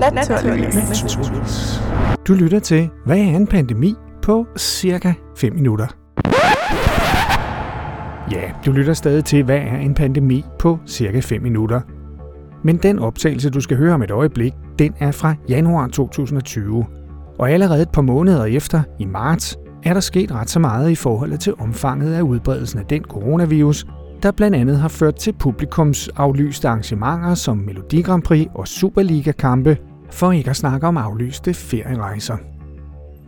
Naturligvis. Du lytter til, hvad er en pandemi på cirka 5 minutter. Ja, du lytter stadig til, hvad er en pandemi på cirka 5 minutter. Men den optagelse, du skal høre om et øjeblik, den er fra januar 2020. Og allerede et par måneder efter, i marts, er der sket ret så meget i forhold til omfanget af udbredelsen af den coronavirus, der blandt andet har ført til publikums aflyste arrangementer som Melodi Grand Prix og Superliga-kampe, for ikke at snakke om aflyste ferierejser.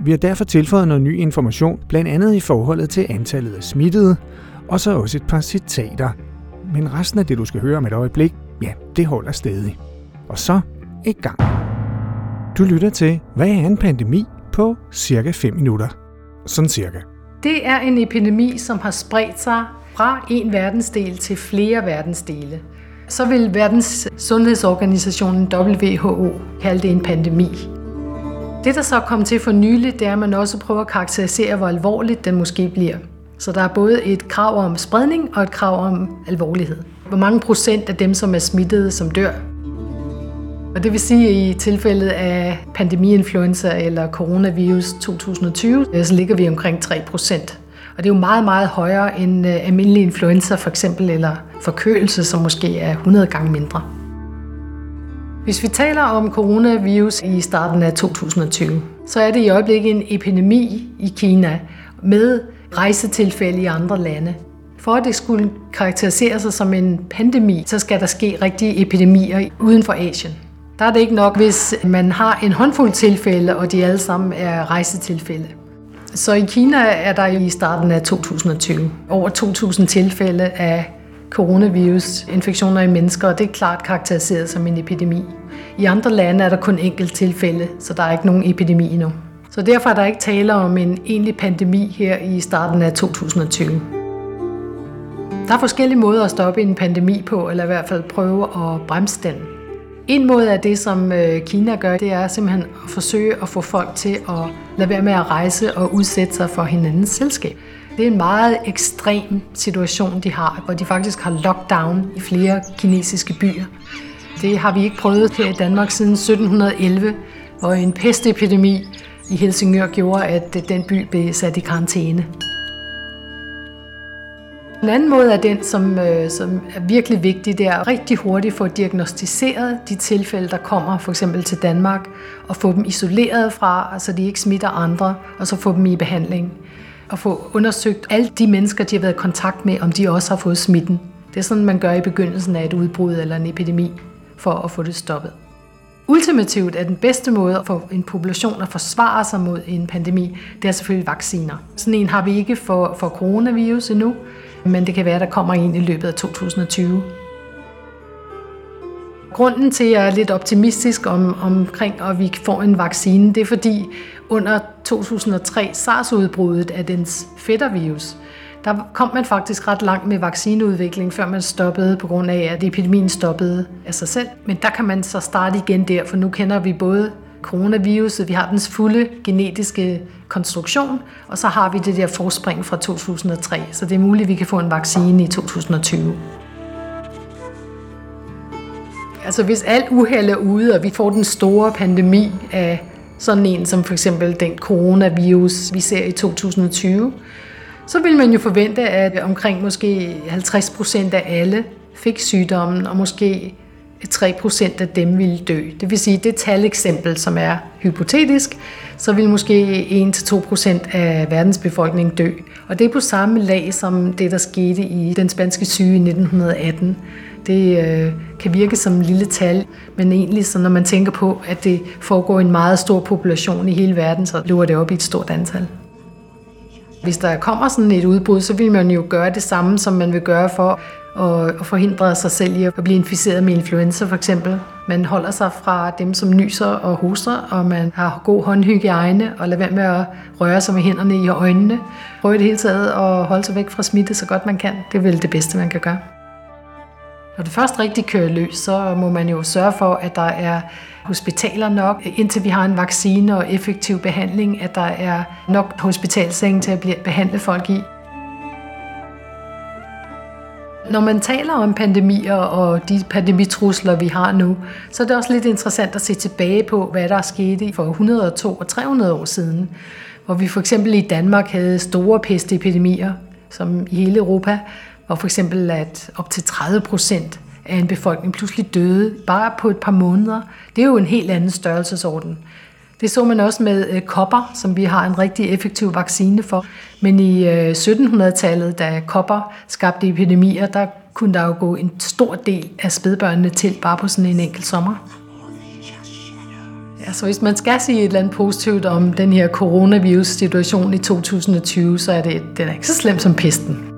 Vi har derfor tilføjet noget ny information, blandt andet i forholdet til antallet af smittede, og så også et par citater. Men resten af det, du skal høre om et øjeblik, ja, det holder stadig. Og så i gang. Du lytter til, hvad er en pandemi på cirka 5 minutter. Sådan cirka. Det er en epidemi, som har spredt sig fra en verdensdel til flere verdensdele. Så vil Verdens Sundhedsorganisationen WHO kalde det en pandemi. Det, der så kom til for nylig, det er, at man også prøver at karakterisere, hvor alvorligt den måske bliver. Så der er både et krav om spredning og et krav om alvorlighed. Hvor mange procent af dem, som er smittede, som dør. Og det vil sige, at i tilfældet af pandemiinfluenza eller coronavirus 2020, så ligger vi omkring 3 procent. Og det er jo meget, meget højere end øh, almindelig influenza for eksempel, eller forkølelse, som måske er 100 gange mindre. Hvis vi taler om coronavirus i starten af 2020, så er det i øjeblikket en epidemi i Kina med rejsetilfælde i andre lande. For at det skulle karakterisere sig som en pandemi, så skal der ske rigtige epidemier uden for Asien. Der er det ikke nok, hvis man har en håndfuld tilfælde, og de alle sammen er rejsetilfælde. Så i Kina er der i starten af 2020 over 2.000 tilfælde af coronavirus-infektioner i mennesker, og det er klart karakteriseret som en epidemi. I andre lande er der kun enkelt tilfælde, så der er ikke nogen epidemi endnu. Så derfor er der ikke tale om en egentlig pandemi her i starten af 2020. Der er forskellige måder at stoppe en pandemi på, eller i hvert fald prøve at bremse den. En måde af det, som øh, Kina gør, det er simpelthen at forsøge at få folk til at lade være med at rejse og udsætte sig for hinandens selskab. Det er en meget ekstrem situation, de har, hvor de faktisk har lockdown i flere kinesiske byer. Det har vi ikke prøvet her i Danmark siden 1711, hvor en pestepidemi i Helsingør gjorde, at øh, den by blev sat i karantæne. Den anden måde er den, som, øh, som er virkelig vigtig, det er at rigtig hurtigt få diagnostiseret de tilfælde, der kommer for eksempel til Danmark, og få dem isoleret fra, så de ikke smitter andre, og så få dem i behandling. Og få undersøgt alle de mennesker, de har været i kontakt med, om de også har fået smitten. Det er sådan, man gør i begyndelsen af et udbrud eller en epidemi, for at få det stoppet. Ultimativt er den bedste måde for en population at forsvare sig mod en pandemi, det er selvfølgelig vacciner. Sådan en har vi ikke for, for coronavirus endnu, men det kan være, der kommer en i løbet af 2020. Grunden til, at jeg er lidt optimistisk om, omkring, at vi får en vaccine, det er fordi under 2003 SARS-udbruddet af dens fættervirus, der kom man faktisk ret langt med vaccineudvikling, før man stoppede på grund af, at epidemien stoppede af sig selv. Men der kan man så starte igen der, for nu kender vi både coronaviruset, vi har dens fulde genetiske konstruktion, og så har vi det der forspring fra 2003. Så det er muligt, at vi kan få en vaccine i 2020. Altså hvis alt uheld er ude, og vi får den store pandemi af sådan en som for eksempel den coronavirus, vi ser i 2020, så vil man jo forvente, at omkring måske 50 procent af alle fik sygdommen, og måske 3% af dem ville dø. Det vil sige, det taleksempel, som er hypotetisk, så vil måske 1-2% af verdens befolkning dø. Og det er på samme lag som det, der skete i den spanske syge i 1918. Det øh, kan virke som en lille tal, men egentlig, så når man tænker på, at det foregår i en meget stor population i hele verden, så løber det op i et stort antal. Hvis der kommer sådan et udbrud, så vil man jo gøre det samme, som man vil gøre for at forhindre sig selv i at blive inficeret med influenza for eksempel. Man holder sig fra dem, som nyser og hoster, og man har god håndhygiejne og lader være med at røre sig med hænderne i øjnene. Prøv det hele taget at holde sig væk fra smitte så godt man kan. Det er vel det bedste, man kan gøre. Når det først rigtig kører løs, så må man jo sørge for, at der er hospitaler nok, indtil vi har en vaccine og effektiv behandling, at der er nok hospitalsenge til at behandle folk i. når man taler om pandemier og de pandemitrusler, vi har nu, så er det også lidt interessant at se tilbage på, hvad der skete for 102 og 300 år siden. Hvor vi for eksempel i Danmark havde store pestepidemier, som i hele Europa, hvor for eksempel at op til 30 procent af en befolkning pludselig døde bare på et par måneder. Det er jo en helt anden størrelsesorden. Det så man også med øh, kopper, som vi har en rigtig effektiv vaccine for. Men i øh, 1700-tallet, da kopper skabte epidemier, der kunne der jo gå en stor del af spædbørnene til bare på sådan en enkelt sommer. Ja, så hvis man skal sige et eller andet positivt om den her coronavirus-situation i 2020, så er det, den er ikke så slem som pesten.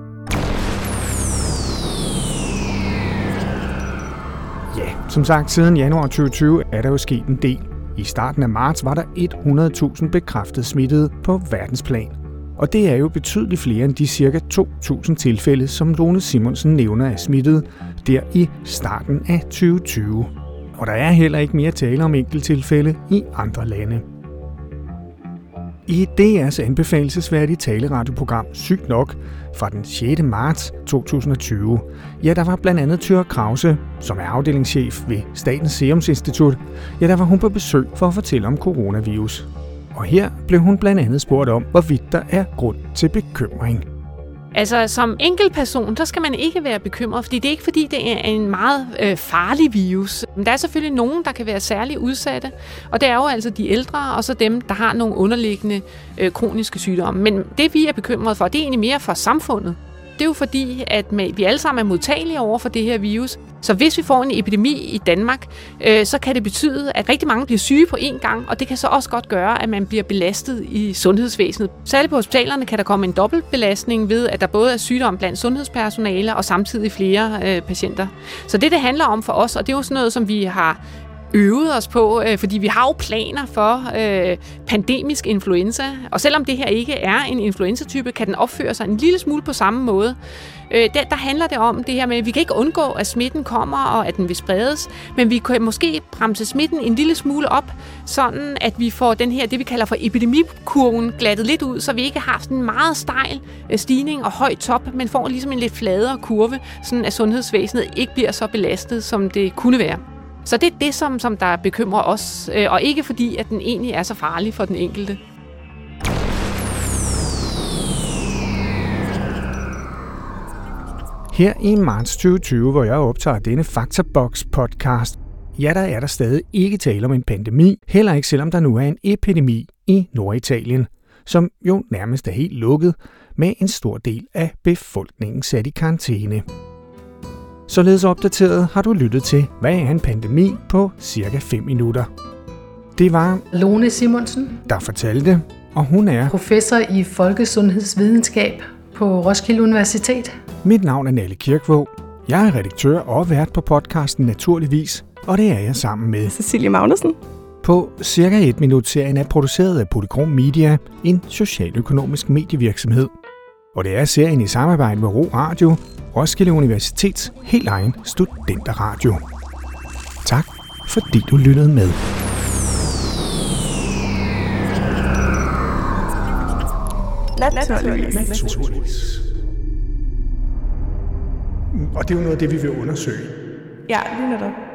Som sagt, siden januar 2020 er der jo sket en del. I starten af marts var der 100.000 bekræftet smittede på verdensplan. Og det er jo betydeligt flere end de ca. 2.000 tilfælde, som Lone Simonsen nævner er smittet der i starten af 2020. Og der er heller ikke mere tale om enkelttilfælde i andre lande. I DR's anbefalesværdige taleradioprogram Sygt Nok fra den 6. marts 2020, ja, der var blandt andet Tyre Krause, som er afdelingschef ved Statens Serum Institut, ja, der var hun på besøg for at fortælle om coronavirus. Og her blev hun blandt andet spurgt om, hvorvidt der er grund til bekymring. Altså, som enkeltperson, så skal man ikke være bekymret, fordi det er ikke fordi, det er en meget øh, farlig virus. Men der er selvfølgelig nogen, der kan være særlig udsatte, og det er jo altså de ældre, og så dem, der har nogle underliggende øh, kroniske sygdomme. Men det, vi er bekymret for, det er egentlig mere for samfundet. Det er jo fordi, at vi alle sammen er modtagelige over for det her virus. Så hvis vi får en epidemi i Danmark, øh, så kan det betyde, at rigtig mange bliver syge på én gang, og det kan så også godt gøre, at man bliver belastet i sundhedsvæsenet. Særligt på hospitalerne kan der komme en dobbeltbelastning ved, at der både er sygdom blandt sundhedspersonale og samtidig flere øh, patienter. Så det, det handler om for os, og det er jo sådan noget, som vi har øvet os på, øh, fordi vi har jo planer for øh, pandemisk influenza, og selvom det her ikke er en influenzatype, kan den opføre sig en lille smule på samme måde. Øh, der, der handler det om det her med, at vi kan ikke undgå, at smitten kommer, og at den vil spredes, men vi kan måske bremse smitten en lille smule op, sådan at vi får den her, det vi kalder for epidemikurven, glattet lidt ud, så vi ikke har sådan en meget stejl øh, stigning og høj top, men får ligesom en lidt fladere kurve, sådan at sundhedsvæsenet ikke bliver så belastet, som det kunne være. Så det er det, som, som der bekymrer os, øh, og ikke fordi, at den egentlig er så farlig for den enkelte. Her i marts 2020, hvor jeg optager denne Faktabox podcast, ja, der er der stadig ikke tale om en pandemi, heller ikke selvom der nu er en epidemi i Norditalien, som jo nærmest er helt lukket, med en stor del af befolkningen sat i karantæne. Således opdateret har du lyttet til, hvad er en pandemi på cirka 5 minutter. Det var Lone Simonsen, der fortalte, og hun er professor i folkesundhedsvidenskab på Roskilde Universitet. Mit navn er Nalle Kirkvåg. Jeg er redaktør og vært på podcasten Naturligvis, og det er jeg sammen med Cecilie Magnussen. På cirka et minut serien er produceret af Polygram Media, en socialøkonomisk medievirksomhed. Og det er serien i samarbejde med Ro Radio, Roskilde Universitets helt egen studenterradio. Tak fordi du lyttede med. Naturligvis. Naturligvis. Og det er jo noget af det, vi vil undersøge. Ja, lige netop.